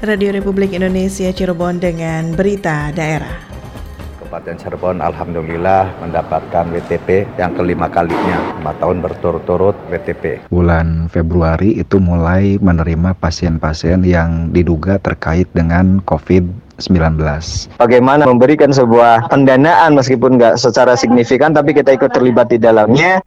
Radio Republik Indonesia Cirebon dengan berita daerah. Kabupaten Cirebon alhamdulillah mendapatkan WTP yang kelima kalinya, 4 tahun berturut-turut WTP. Bulan Februari itu mulai menerima pasien-pasien yang diduga terkait dengan COVID 19. Bagaimana memberikan sebuah pendanaan meskipun nggak secara signifikan tapi kita ikut terlibat di dalamnya.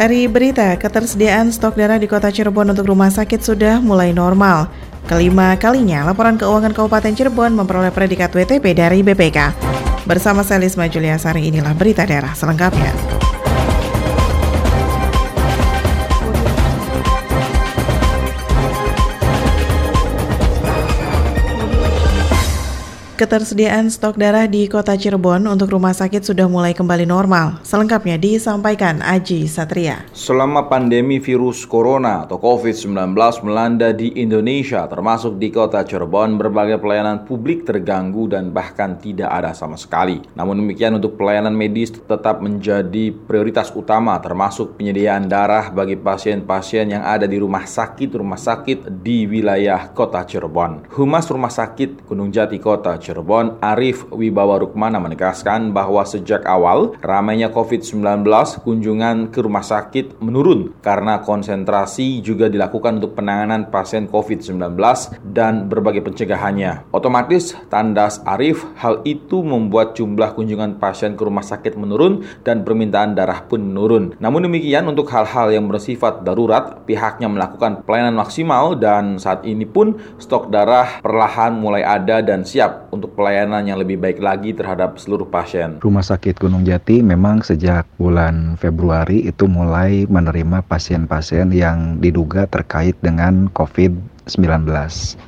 Sari berita, ketersediaan stok darah di kota Cirebon untuk rumah sakit sudah mulai normal. Kelima kalinya, laporan keuangan Kabupaten Cirebon memperoleh predikat WTP dari BPK. Bersama Selisma Julia Sari, inilah berita daerah selengkapnya. Ketersediaan stok darah di kota Cirebon untuk rumah sakit sudah mulai kembali normal. Selengkapnya disampaikan Aji Satria. Selama pandemi virus corona atau COVID-19 melanda di Indonesia, termasuk di kota Cirebon, berbagai pelayanan publik terganggu dan bahkan tidak ada sama sekali. Namun demikian untuk pelayanan medis tetap menjadi prioritas utama termasuk penyediaan darah bagi pasien-pasien yang ada di rumah sakit-rumah sakit di wilayah kota Cirebon. Humas Rumah Sakit Gunung Jati Kota Cirebon Cirebon, Arif Wibawa Rukmana menegaskan bahwa sejak awal ramainya COVID-19 kunjungan ke rumah sakit menurun karena konsentrasi juga dilakukan untuk penanganan pasien COVID-19 dan berbagai pencegahannya. Otomatis tandas Arif, hal itu membuat jumlah kunjungan pasien ke rumah sakit menurun dan permintaan darah pun menurun. Namun demikian untuk hal-hal yang bersifat darurat, pihaknya melakukan pelayanan maksimal dan saat ini pun stok darah perlahan mulai ada dan siap untuk pelayanan yang lebih baik lagi terhadap seluruh pasien. Rumah Sakit Gunung Jati memang sejak bulan Februari itu mulai menerima pasien-pasien yang diduga terkait dengan COVID-19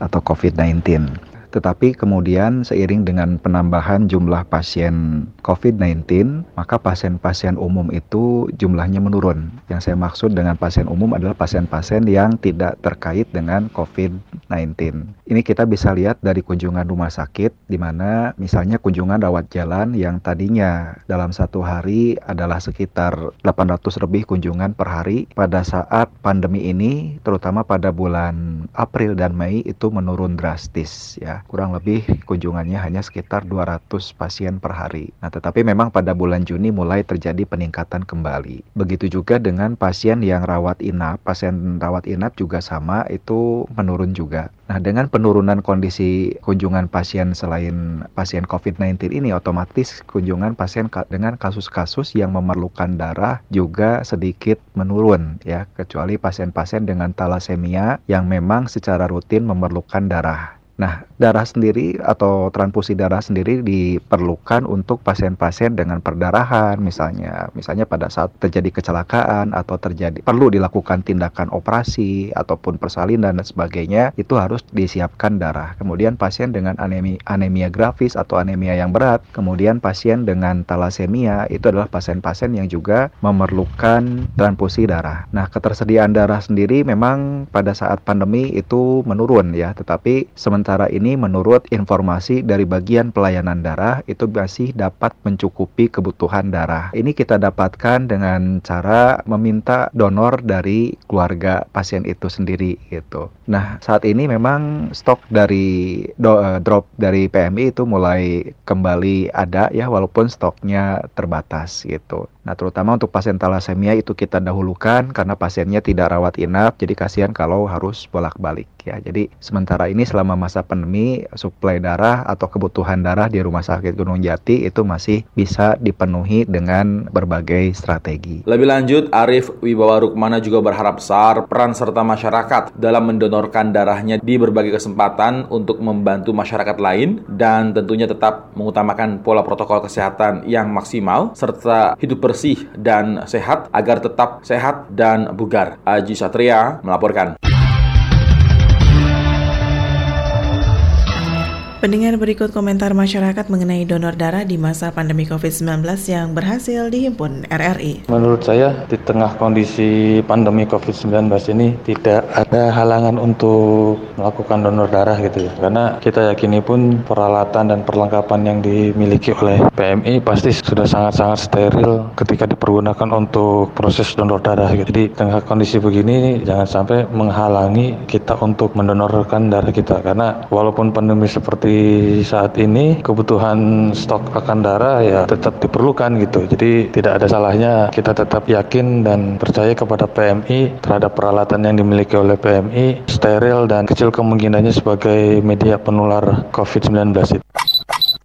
atau COVID-19. Tetapi kemudian seiring dengan penambahan jumlah pasien COVID-19, maka pasien-pasien umum itu jumlahnya menurun. Yang saya maksud dengan pasien umum adalah pasien-pasien yang tidak terkait dengan COVID-19. Ini kita bisa lihat dari kunjungan rumah sakit, di mana misalnya kunjungan rawat jalan yang tadinya dalam satu hari adalah sekitar 800 lebih kunjungan per hari, pada saat pandemi ini, terutama pada bulan April dan Mei itu menurun drastis ya kurang lebih kunjungannya hanya sekitar 200 pasien per hari. Nah, tetapi memang pada bulan Juni mulai terjadi peningkatan kembali. Begitu juga dengan pasien yang rawat inap, pasien rawat inap juga sama itu menurun juga. Nah, dengan penurunan kondisi kunjungan pasien selain pasien COVID-19 ini otomatis kunjungan pasien dengan kasus-kasus yang memerlukan darah juga sedikit menurun ya, kecuali pasien-pasien dengan talasemia yang memang secara rutin memerlukan darah. Nah, darah sendiri atau transfusi darah sendiri diperlukan untuk pasien-pasien dengan perdarahan misalnya. Misalnya pada saat terjadi kecelakaan atau terjadi perlu dilakukan tindakan operasi ataupun persalinan dan sebagainya, itu harus disiapkan darah. Kemudian pasien dengan anemia, anemia grafis atau anemia yang berat, kemudian pasien dengan talasemia itu adalah pasien-pasien yang juga memerlukan transfusi darah. Nah, ketersediaan darah sendiri memang pada saat pandemi itu menurun ya, tetapi sementara sementara ini menurut informasi dari bagian pelayanan darah itu masih dapat mencukupi kebutuhan darah. Ini kita dapatkan dengan cara meminta donor dari keluarga pasien itu sendiri gitu. Nah, saat ini memang stok dari do, uh, drop dari PMI itu mulai kembali ada ya walaupun stoknya terbatas gitu. Nah, terutama untuk pasien talasemia itu kita dahulukan karena pasiennya tidak rawat inap, jadi kasihan kalau harus bolak-balik ya. Jadi sementara ini selama masa pandemi suplai darah atau kebutuhan darah di Rumah Sakit Gunung Jati itu masih bisa dipenuhi dengan berbagai strategi. Lebih lanjut, Arif Wibawa Rukmana juga berharap besar peran serta masyarakat dalam mendonorkan darahnya di berbagai kesempatan untuk membantu masyarakat lain dan tentunya tetap mengutamakan pola protokol kesehatan yang maksimal serta hidup bersih bersih dan sehat agar tetap sehat dan bugar. Aji Satria melaporkan. Pendengar berikut komentar masyarakat mengenai donor darah di masa pandemi COVID-19 yang berhasil dihimpun RRI. Menurut saya, di tengah kondisi pandemi COVID-19 ini tidak ada halangan untuk melakukan donor darah gitu ya. Karena kita yakini pun peralatan dan perlengkapan yang dimiliki oleh PMI pasti sudah sangat-sangat steril ketika dipergunakan untuk proses donor darah. Gitu. Jadi, di tengah kondisi begini jangan sampai menghalangi kita untuk mendonorkan darah kita. Karena walaupun pandemi seperti saat ini kebutuhan stok akan darah ya tetap diperlukan gitu. Jadi tidak ada salahnya kita tetap yakin dan percaya kepada PMI terhadap peralatan yang dimiliki oleh PMI steril dan kecil kemungkinannya sebagai media penular COVID-19 itu.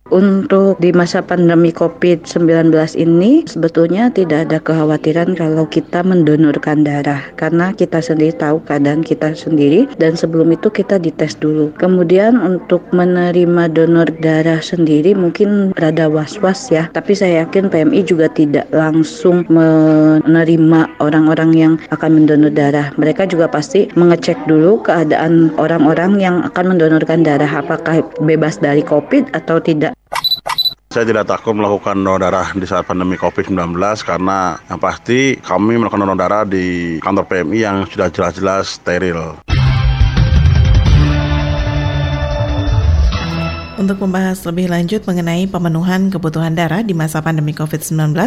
Untuk di masa pandemi COVID-19 ini sebetulnya tidak ada kekhawatiran kalau kita mendonorkan darah karena kita sendiri tahu keadaan kita sendiri dan sebelum itu kita dites dulu. Kemudian untuk menerima donor darah sendiri mungkin rada was-was ya, tapi saya yakin PMI juga tidak langsung menerima orang-orang yang akan mendonor darah. Mereka juga pasti mengecek dulu keadaan orang-orang yang akan mendonorkan darah apakah bebas dari COVID atau tidak. Saya tidak takut melakukan donor darah di saat pandemi COVID-19 karena yang pasti kami melakukan donor darah di kantor PMI yang sudah jelas-jelas steril. Untuk membahas lebih lanjut mengenai pemenuhan kebutuhan darah di masa pandemi COVID-19,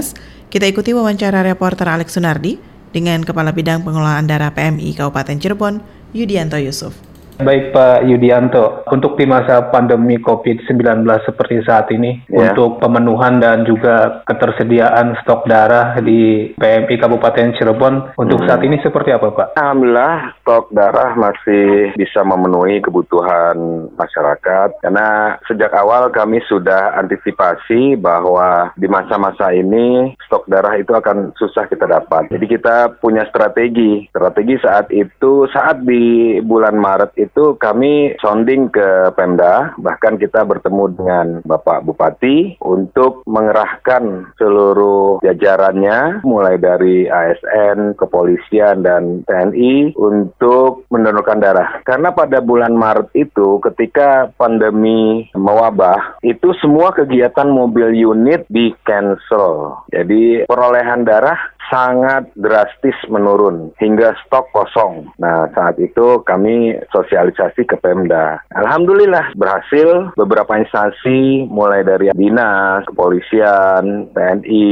kita ikuti wawancara reporter Alex Sunardi dengan Kepala Bidang Pengelolaan Darah PMI Kabupaten Cirebon, Yudianto Yusuf. Baik Pak Yudianto, untuk di masa pandemi COVID-19 seperti saat ini, ya. untuk pemenuhan dan juga ketersediaan stok darah di PMI Kabupaten Cirebon, untuk hmm. saat ini seperti apa Pak? Alhamdulillah, stok darah masih bisa memenuhi kebutuhan masyarakat, karena sejak awal kami sudah antisipasi bahwa di masa-masa ini stok darah itu akan susah kita dapat. Jadi kita punya strategi. Strategi saat itu, saat di bulan Maret itu, itu kami sounding ke Pemda, bahkan kita bertemu dengan Bapak Bupati untuk mengerahkan seluruh jajarannya, mulai dari ASN, kepolisian, dan TNI untuk mendonorkan darah. Karena pada bulan Maret itu, ketika pandemi mewabah, itu semua kegiatan mobil unit di cancel. Jadi perolehan darah sangat drastis menurun hingga stok kosong. Nah, saat itu kami sosialisasi ke Pemda. Alhamdulillah berhasil beberapa instansi mulai dari dinas, kepolisian, TNI,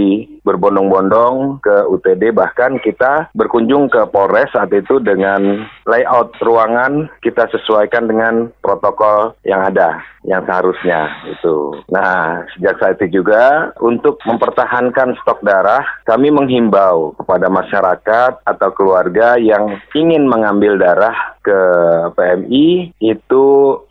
berbondong-bondong ke UTD bahkan kita berkunjung ke Polres saat itu dengan layout ruangan kita sesuaikan dengan protokol yang ada yang seharusnya itu. Nah, sejak saat itu juga untuk mempertahankan stok darah, kami menghimbau kepada masyarakat atau keluarga yang ingin mengambil darah ke PMI itu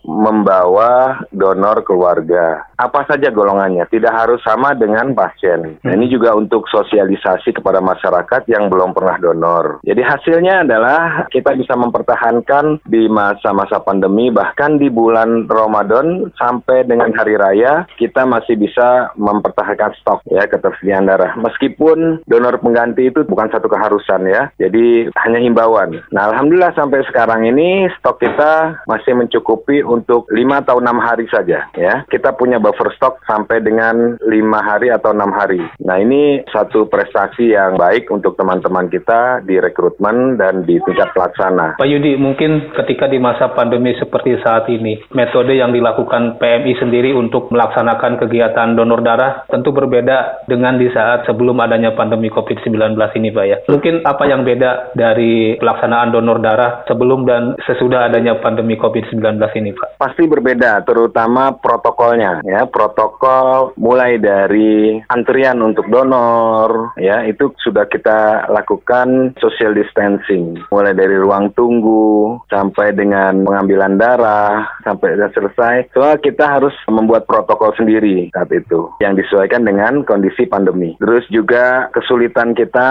membawa donor keluarga. Apa saja golongannya, tidak harus sama dengan pasien. Nah, ini juga untuk sosialisasi kepada masyarakat yang belum pernah donor. Jadi hasilnya adalah kita bisa mempertahankan di masa-masa pandemi, bahkan di bulan Ramadan sampai dengan hari raya, kita masih bisa mempertahankan stok ya ketersediaan darah. Meskipun donor pengganti itu bukan satu keharusan ya, jadi hanya himbauan. Nah, alhamdulillah sampai sekarang ini stok kita masih mencukupi untuk 5 atau 6 hari saja ya. Kita punya buffer stok sampai dengan 5 hari atau 6 hari. Nah, ini satu prestasi yang baik untuk teman-teman kita di rekrutmen dan di tingkat pelaksana. Pak Yudi, mungkin ketika di masa pandemi seperti saat ini, metode yang dilakukan PMI sendiri untuk melaksanakan kegiatan donor darah tentu berbeda dengan di saat sebelum adanya pandemi COVID-19 ini, Pak ya. Mungkin apa yang beda dari pelaksanaan donor darah sebelum dan sesudah adanya pandemi COVID-19 ini, Pak? Pasti berbeda, terutama protokolnya. Ya, protokol mulai dari antrian untuk donor, ya itu sudah kita lakukan social distancing, mulai dari ruang tunggu sampai dengan pengambilan darah sampai selesai. Soal kita harus membuat protokol sendiri saat itu yang disesuaikan dengan kondisi pandemi. Terus juga kesulitan kita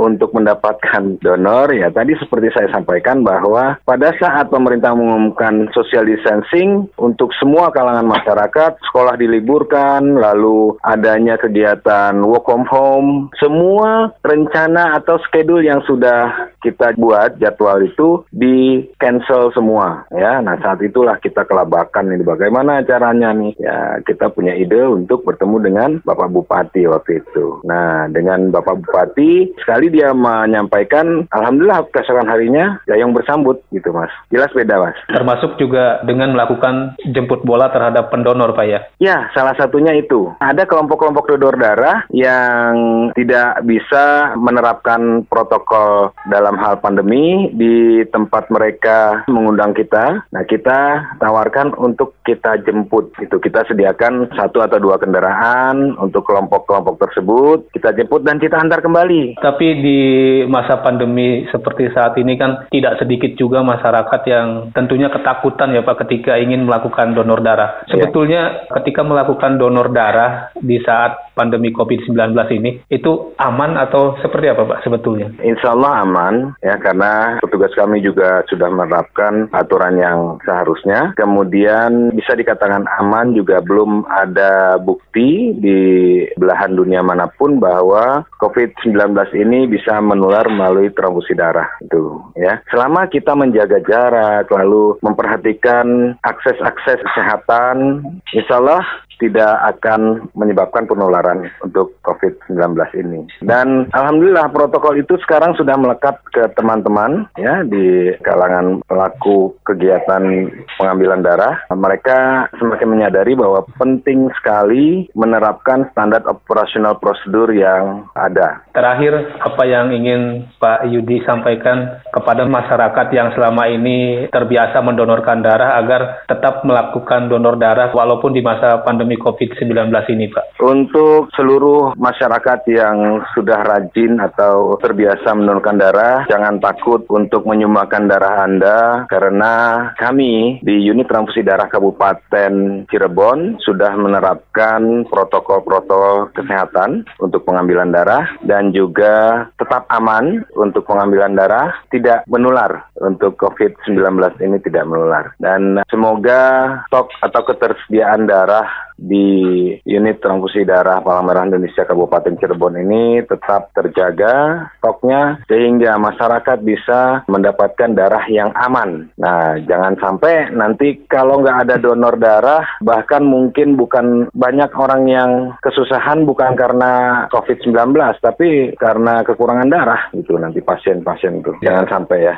untuk mendapatkan donor, ya tadi seperti saya sampaikan bahwa pada saat pemerintah mengumumkan social distancing untuk semua kalangan masyarakat, sekolah diliburkan, lalu adanya kegiatan work from home, semua rencana atau schedule yang sudah kita buat jadwal itu di cancel semua ya. Nah saat itulah kita kelabakan ini bagaimana caranya nih ya kita punya ide untuk bertemu dengan Bapak Bupati waktu itu. Nah dengan Bapak Bupati sekali dia menyampaikan Alhamdulillah keesokan harinya ya yang bersambut gitu mas. Jelas beda mas. Termasuk juga dengan melakukan jemput bola terhadap pendonor Pak ya? Ya salah satunya itu. Ada kelompok-kelompok donor darah yang tidak bisa menerapkan protokol dalam hal pandemi di tempat mereka mengundang kita. Nah, kita tawarkan untuk kita jemput. Itu kita sediakan satu atau dua kendaraan untuk kelompok-kelompok tersebut. Kita jemput dan kita antar kembali. Tapi di masa pandemi seperti saat ini kan tidak sedikit juga masyarakat yang tentunya ketakutan ya Pak ketika ingin melakukan donor darah. Iya. Sebetulnya ya. ketika melakukan donor darah di saat pandemi COVID-19 ini itu aman atau seperti apa Pak sebetulnya? Insya Allah aman ya karena petugas kami juga sudah menerapkan aturan yang seharusnya. Kemudian bisa dikatakan aman juga belum ada bukti di belahan dunia mana pun bahwa COVID-19 ini bisa menular melalui transfusi darah itu ya. Selama kita menjaga jarak lalu memperhatikan akses-akses kesehatan, insya Allah tidak akan menyebabkan penularan untuk COVID-19 ini. Dan alhamdulillah protokol itu sekarang sudah melekat ke teman-teman ya di kalangan pelaku kegiatan pengambilan darah. Mereka semakin menyadari bahwa penting sekali menerapkan standar operasional prosedur yang ada. Terakhir, apa yang ingin Pak Yudi sampaikan kepada masyarakat yang selama ini terbiasa mendonorkan darah agar tetap melakukan donor darah walaupun di masa pandemi pandemi COVID-19 ini, Pak? Untuk seluruh masyarakat yang sudah rajin atau terbiasa menurunkan darah, jangan takut untuk menyumbangkan darah Anda karena kami di unit transfusi darah Kabupaten Cirebon sudah menerapkan protokol-protokol kesehatan untuk pengambilan darah dan juga tetap aman untuk pengambilan darah, tidak menular untuk COVID-19 ini tidak menular. Dan semoga stok atau ketersediaan darah di unit transfusi darah Palang Merah Indonesia Kabupaten Cirebon ini tetap terjaga stoknya sehingga masyarakat bisa mendapatkan darah yang aman. Nah, jangan sampai nanti kalau nggak ada donor darah, bahkan mungkin bukan banyak orang yang kesusahan bukan karena COVID-19, tapi karena kekurangan darah itu nanti pasien-pasien itu. Jangan sampai ya.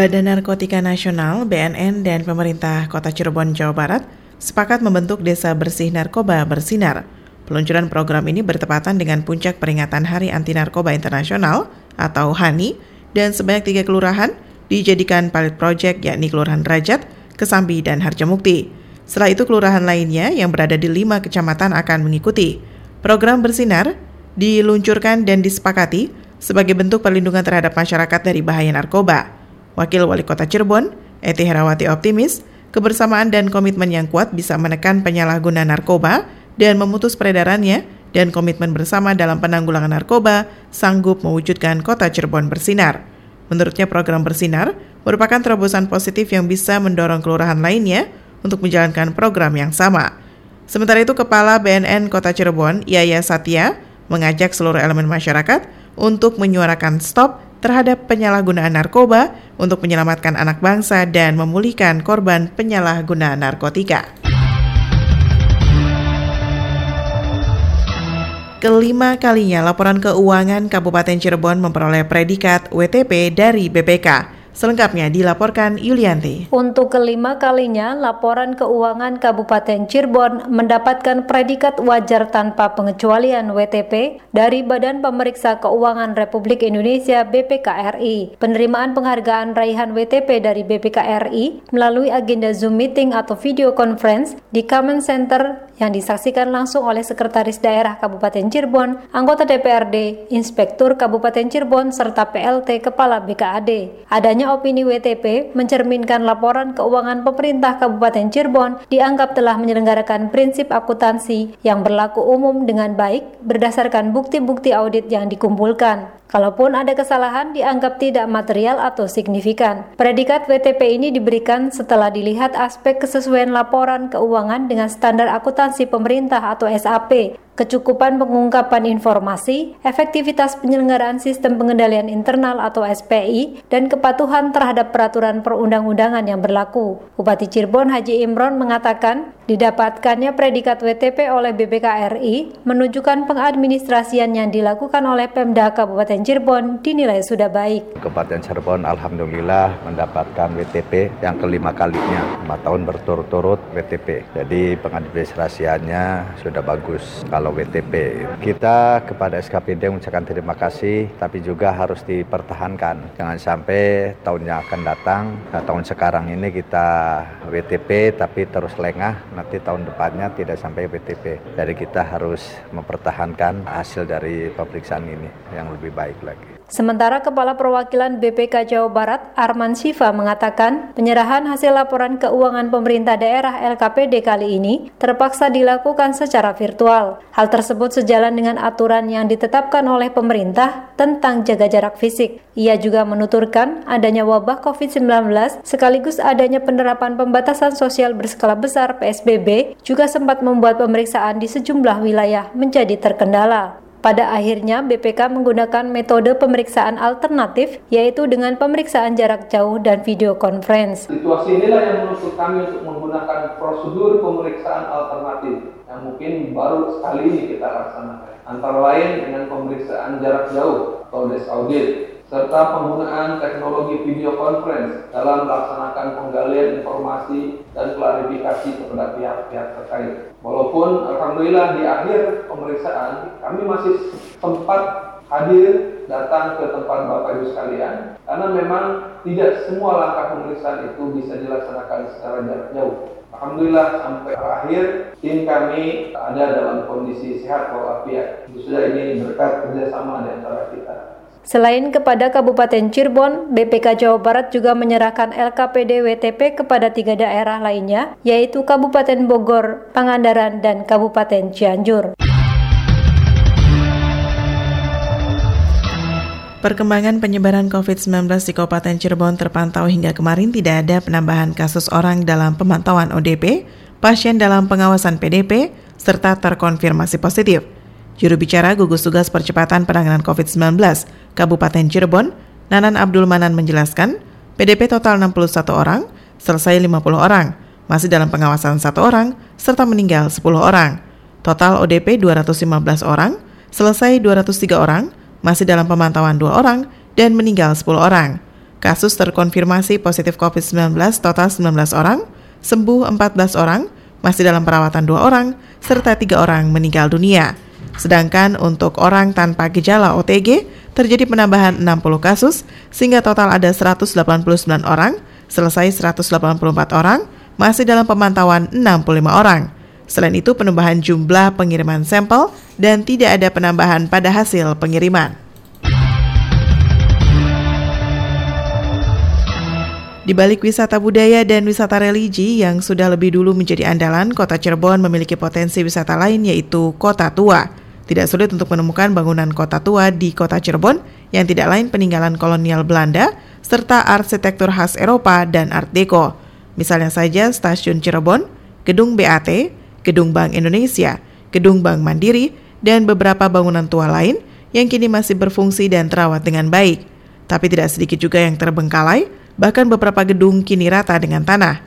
Badan Narkotika Nasional (BNN) dan pemerintah Kota Cirebon, Jawa Barat sepakat membentuk Desa Bersih Narkoba Bersinar. Peluncuran program ini bertepatan dengan puncak peringatan Hari Anti Narkoba Internasional atau HANI dan sebanyak tiga kelurahan dijadikan pilot project yakni Kelurahan Rajat, Kesambi, dan Harjamukti. Setelah itu kelurahan lainnya yang berada di lima kecamatan akan mengikuti. Program Bersinar diluncurkan dan disepakati sebagai bentuk perlindungan terhadap masyarakat dari bahaya narkoba. Wakil Wali Kota Cirebon, Eti Herawati optimis, kebersamaan dan komitmen yang kuat bisa menekan penyalahguna narkoba dan memutus peredarannya dan komitmen bersama dalam penanggulangan narkoba sanggup mewujudkan kota Cirebon bersinar. Menurutnya program bersinar merupakan terobosan positif yang bisa mendorong kelurahan lainnya untuk menjalankan program yang sama. Sementara itu Kepala BNN Kota Cirebon, Yaya Satya, mengajak seluruh elemen masyarakat untuk menyuarakan stop terhadap penyalahgunaan narkoba untuk menyelamatkan anak bangsa dan memulihkan korban penyalahgunaan narkotika. Kelima kalinya laporan keuangan Kabupaten Cirebon memperoleh predikat WTP dari BPK. Selengkapnya dilaporkan Yulianti. Untuk kelima kalinya, laporan keuangan Kabupaten Cirebon mendapatkan predikat wajar tanpa pengecualian WTP dari Badan Pemeriksa Keuangan Republik Indonesia BPKRI. Penerimaan penghargaan raihan WTP dari BPKRI melalui agenda Zoom meeting atau video conference di Common Center yang disaksikan langsung oleh Sekretaris Daerah Kabupaten Cirebon, anggota DPRD, Inspektur Kabupaten Cirebon, serta PLT Kepala BKAD. Adanya Adanya opini WTP mencerminkan laporan keuangan pemerintah Kabupaten Cirebon dianggap telah menyelenggarakan prinsip akuntansi yang berlaku umum dengan baik berdasarkan bukti-bukti audit yang dikumpulkan. Kalaupun ada kesalahan dianggap tidak material atau signifikan. Predikat WTP ini diberikan setelah dilihat aspek kesesuaian laporan keuangan dengan standar akuntansi pemerintah atau SAP kecukupan pengungkapan informasi, efektivitas penyelenggaraan sistem pengendalian internal atau SPI, dan kepatuhan terhadap peraturan perundang-undangan yang berlaku. Bupati Cirebon Haji Imron mengatakan, didapatkannya predikat WTP oleh BPKRI menunjukkan pengadministrasian yang dilakukan oleh Pemda Kabupaten Cirebon dinilai sudah baik. Kabupaten Cirebon Alhamdulillah mendapatkan WTP yang kelima kalinya, 4 tahun berturut-turut WTP. Jadi pengadministrasiannya sudah bagus. Kalau WTP. Kita kepada SKPD mengucapkan terima kasih, tapi juga harus dipertahankan. Jangan sampai tahun yang akan datang, nah tahun sekarang ini kita WTP tapi terus lengah, nanti tahun depannya tidak sampai WTP. Jadi kita harus mempertahankan hasil dari pemeriksaan ini yang lebih baik lagi. Sementara Kepala Perwakilan BPK Jawa Barat Arman Siva mengatakan penyerahan hasil laporan keuangan pemerintah daerah LKPD kali ini terpaksa dilakukan secara virtual. Hal tersebut sejalan dengan aturan yang ditetapkan oleh pemerintah tentang jaga jarak fisik. Ia juga menuturkan adanya wabah COVID-19 sekaligus adanya penerapan pembatasan sosial berskala besar PSBB juga sempat membuat pemeriksaan di sejumlah wilayah menjadi terkendala. Pada akhirnya, BPK menggunakan metode pemeriksaan alternatif, yaitu dengan pemeriksaan jarak jauh dan video conference. Situasi inilah yang menuntut kami untuk menggunakan prosedur pemeriksaan alternatif yang mungkin baru sekali ini kita laksanakan. Antara lain dengan pemeriksaan jarak jauh atau desk audit, serta penggunaan teknologi video conference dalam melaksanakan penggalian informasi dan klarifikasi kepada pihak-pihak terkait. Walaupun Alhamdulillah di akhir pemeriksaan kami masih sempat hadir datang ke tempat Bapak Ibu sekalian karena memang tidak semua langkah pemeriksaan itu bisa dilaksanakan secara jarak jauh. Alhamdulillah sampai akhir tim kami ada dalam kondisi sehat walafiat. Sudah ini berkat kerjasama di antara kita. Selain kepada Kabupaten Cirebon, BPK Jawa Barat juga menyerahkan LKPD WTP kepada tiga daerah lainnya, yaitu Kabupaten Bogor, Pangandaran, dan Kabupaten Cianjur. Perkembangan penyebaran COVID-19 di Kabupaten Cirebon terpantau hingga kemarin tidak ada penambahan kasus orang dalam pemantauan ODP, pasien dalam pengawasan PDP, serta terkonfirmasi positif. Juru bicara gugus tugas percepatan penanganan COVID-19 Kabupaten Cirebon, Nanan Abdul Manan menjelaskan, PDP total 61 orang, selesai 50 orang, masih dalam pengawasan satu orang, serta meninggal 10 orang. Total ODP 215 orang, selesai 203 orang, masih dalam pemantauan 2 orang, dan meninggal 10 orang. Kasus terkonfirmasi positif COVID-19 total 19 orang, sembuh 14 orang, masih dalam perawatan 2 orang, serta 3 orang meninggal dunia. Sedangkan untuk orang tanpa gejala OTG terjadi penambahan 60 kasus sehingga total ada 189 orang, selesai 184 orang, masih dalam pemantauan 65 orang. Selain itu penambahan jumlah pengiriman sampel dan tidak ada penambahan pada hasil pengiriman. Di balik wisata budaya dan wisata religi yang sudah lebih dulu menjadi andalan, kota Cirebon memiliki potensi wisata lain yaitu Kota Tua. Tidak sulit untuk menemukan bangunan kota tua di kota Cirebon yang tidak lain peninggalan kolonial Belanda serta arsitektur khas Eropa dan Art Deco. Misalnya saja Stasiun Cirebon, Gedung BAT, Gedung Bank Indonesia, Gedung Bank Mandiri, dan beberapa bangunan tua lain yang kini masih berfungsi dan terawat dengan baik. Tapi tidak sedikit juga yang terbengkalai, bahkan beberapa gedung kini rata dengan tanah.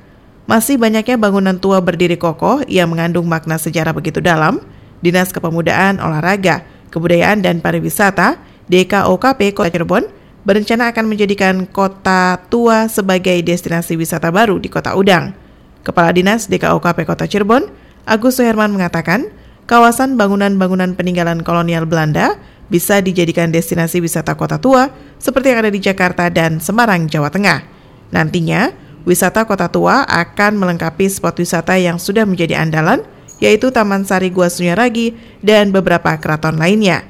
Masih banyaknya bangunan tua berdiri kokoh yang mengandung makna sejarah begitu dalam, Dinas Kepemudaan, Olahraga, Kebudayaan dan Pariwisata DKOKP Kota Cirebon berencana akan menjadikan kota tua sebagai destinasi wisata baru di Kota Udang. Kepala Dinas DKOKP Kota Cirebon, Agus Suherman mengatakan, kawasan bangunan-bangunan peninggalan kolonial Belanda bisa dijadikan destinasi wisata kota tua seperti yang ada di Jakarta dan Semarang, Jawa Tengah. Nantinya, wisata kota tua akan melengkapi spot wisata yang sudah menjadi andalan yaitu Taman Sari Gua Sunyaragi dan beberapa keraton lainnya.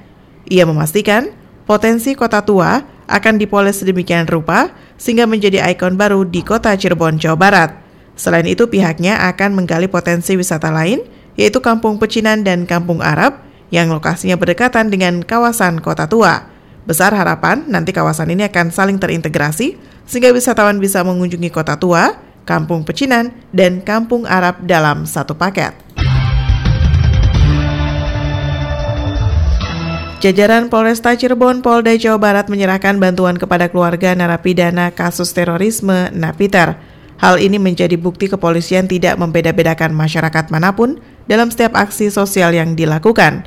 Ia memastikan potensi kota tua akan dipoles sedemikian rupa sehingga menjadi ikon baru di kota Cirebon, Jawa Barat. Selain itu pihaknya akan menggali potensi wisata lain yaitu Kampung Pecinan dan Kampung Arab yang lokasinya berdekatan dengan kawasan kota tua. Besar harapan nanti kawasan ini akan saling terintegrasi sehingga wisatawan bisa mengunjungi kota tua, Kampung Pecinan, dan Kampung Arab dalam satu paket. Jajaran Polresta Cirebon, Polda Jawa Barat menyerahkan bantuan kepada keluarga narapidana kasus terorisme Napiter. Hal ini menjadi bukti kepolisian tidak membeda-bedakan masyarakat mana pun dalam setiap aksi sosial yang dilakukan.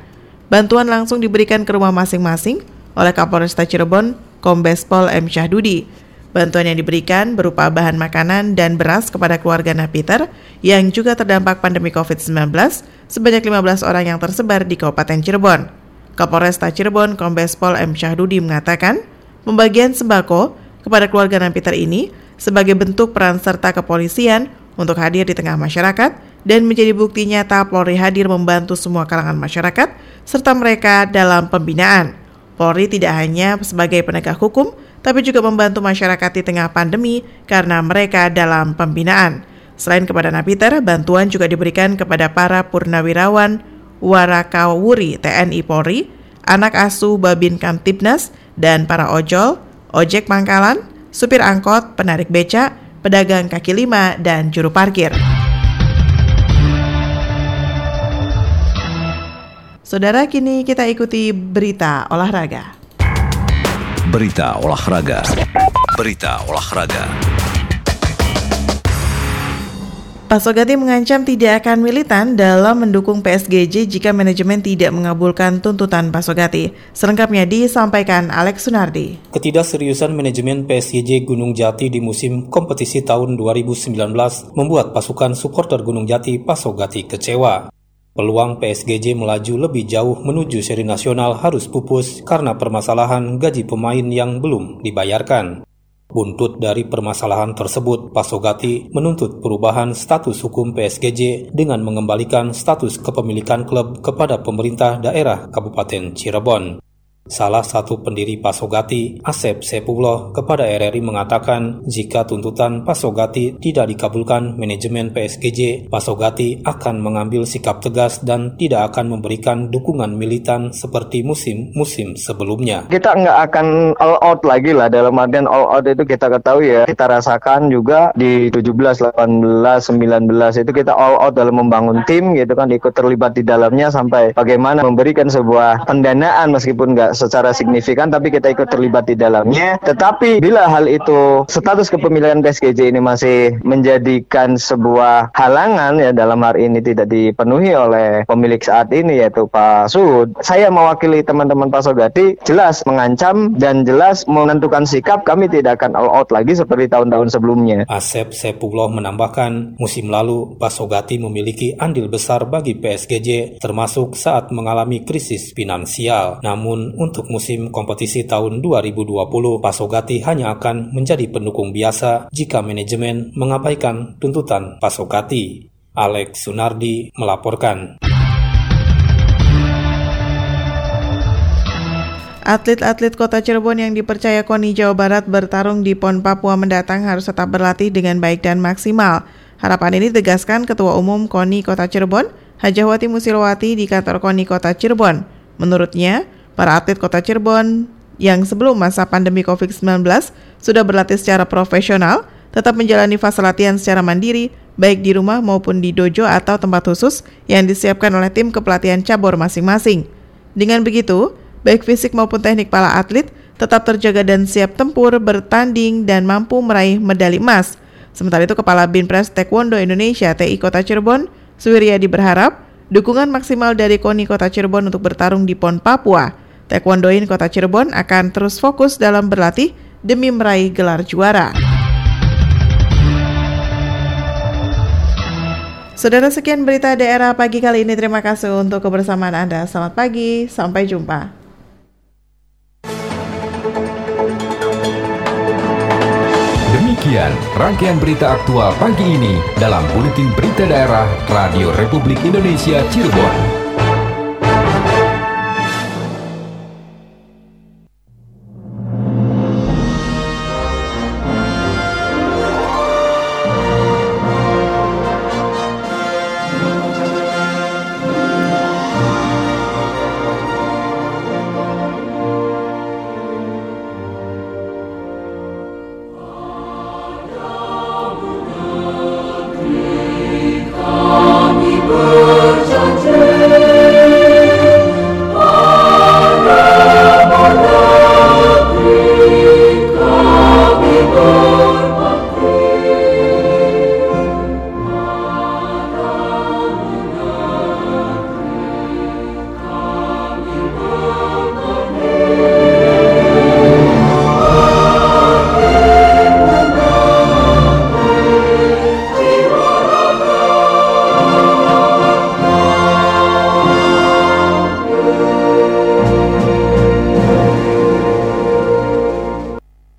Bantuan langsung diberikan ke rumah masing-masing oleh Kapolresta Cirebon, Kombes Pol M. Syahdudi. Bantuan yang diberikan berupa bahan makanan dan beras kepada keluarga Napiter yang juga terdampak pandemi COVID-19 sebanyak 15 orang yang tersebar di Kabupaten Cirebon. Kapolresta Cirebon Kombes Pol M. Syahdudi mengatakan, pembagian sembako kepada keluarga Napiter ini sebagai bentuk peran serta kepolisian untuk hadir di tengah masyarakat dan menjadi bukti nyata Polri hadir membantu semua kalangan masyarakat serta mereka dalam pembinaan. Polri tidak hanya sebagai penegak hukum, tapi juga membantu masyarakat di tengah pandemi karena mereka dalam pembinaan. Selain kepada Napiter, bantuan juga diberikan kepada para purnawirawan, Warakawuri TNI Polri, anak asuh Babin Kamtibnas, dan para ojol, ojek pangkalan, supir angkot, penarik beca, pedagang kaki lima, dan juru parkir. Saudara, kini kita ikuti berita olahraga. Berita olahraga. Berita olahraga. Pasogati mengancam tidak akan militan dalam mendukung PSGJ jika manajemen tidak mengabulkan tuntutan Pasogati. Selengkapnya disampaikan Alex Sunardi. Ketidakseriusan manajemen PSGJ Gunung Jati di musim kompetisi tahun 2019 membuat pasukan supporter Gunung Jati Pasogati kecewa. Peluang PSGJ melaju lebih jauh menuju seri nasional harus pupus karena permasalahan gaji pemain yang belum dibayarkan. Buntut dari permasalahan tersebut, Pasogati menuntut perubahan status hukum PSGJ dengan mengembalikan status kepemilikan klub kepada pemerintah daerah Kabupaten Cirebon. Salah satu pendiri Pasogati, Asep Sepullah, kepada RRI mengatakan jika tuntutan Pasogati tidak dikabulkan manajemen PSGJ, Pasogati akan mengambil sikap tegas dan tidak akan memberikan dukungan militan seperti musim-musim sebelumnya. Kita nggak akan all out lagi lah. Dalam artian all out itu kita ketahui ya, kita rasakan juga di 17, 18, 19 itu kita all out dalam membangun tim gitu kan, ikut terlibat di dalamnya sampai bagaimana memberikan sebuah pendanaan meskipun nggak secara signifikan tapi kita ikut terlibat di dalamnya. Tetapi bila hal itu status kepemilikan PSGJ ini masih menjadikan sebuah halangan ya dalam hari ini tidak dipenuhi oleh pemilik saat ini yaitu Pak Sud. Saya mewakili teman-teman Pak Sogati jelas mengancam dan jelas menentukan sikap kami tidak akan all out lagi seperti tahun-tahun sebelumnya. Asep Sepullah menambahkan musim lalu Pak Sogati memiliki andil besar bagi PSGJ termasuk saat mengalami krisis finansial. Namun untuk musim kompetisi tahun 2020, Pasogati hanya akan menjadi pendukung biasa jika manajemen mengabaikan tuntutan Pasogati. Alex Sunardi melaporkan. Atlet-atlet kota Cirebon yang dipercaya KONI Jawa Barat bertarung di PON Papua mendatang harus tetap berlatih dengan baik dan maksimal. Harapan ini ditegaskan Ketua Umum KONI Kota Cirebon, Hajahwati Musilwati di kantor KONI Kota Cirebon. Menurutnya, Para atlet kota Cirebon yang sebelum masa pandemi COVID-19 sudah berlatih secara profesional, tetap menjalani fase latihan secara mandiri, baik di rumah maupun di dojo atau tempat khusus yang disiapkan oleh tim kepelatihan cabur masing-masing. Dengan begitu, baik fisik maupun teknik para atlet tetap terjaga dan siap tempur, bertanding, dan mampu meraih medali emas. Sementara itu, Kepala Binpres Taekwondo Indonesia TI Kota Cirebon, Suwiryadi berharap dukungan maksimal dari KONI Kota Cirebon untuk bertarung di PON Papua Taekwondoin Kota Cirebon akan terus fokus dalam berlatih demi meraih gelar juara. Saudara sekian berita daerah pagi kali ini. Terima kasih untuk kebersamaan Anda. Selamat pagi, sampai jumpa. Demikian rangkaian berita aktual pagi ini dalam Buletin Berita Daerah Radio Republik Indonesia Cirebon.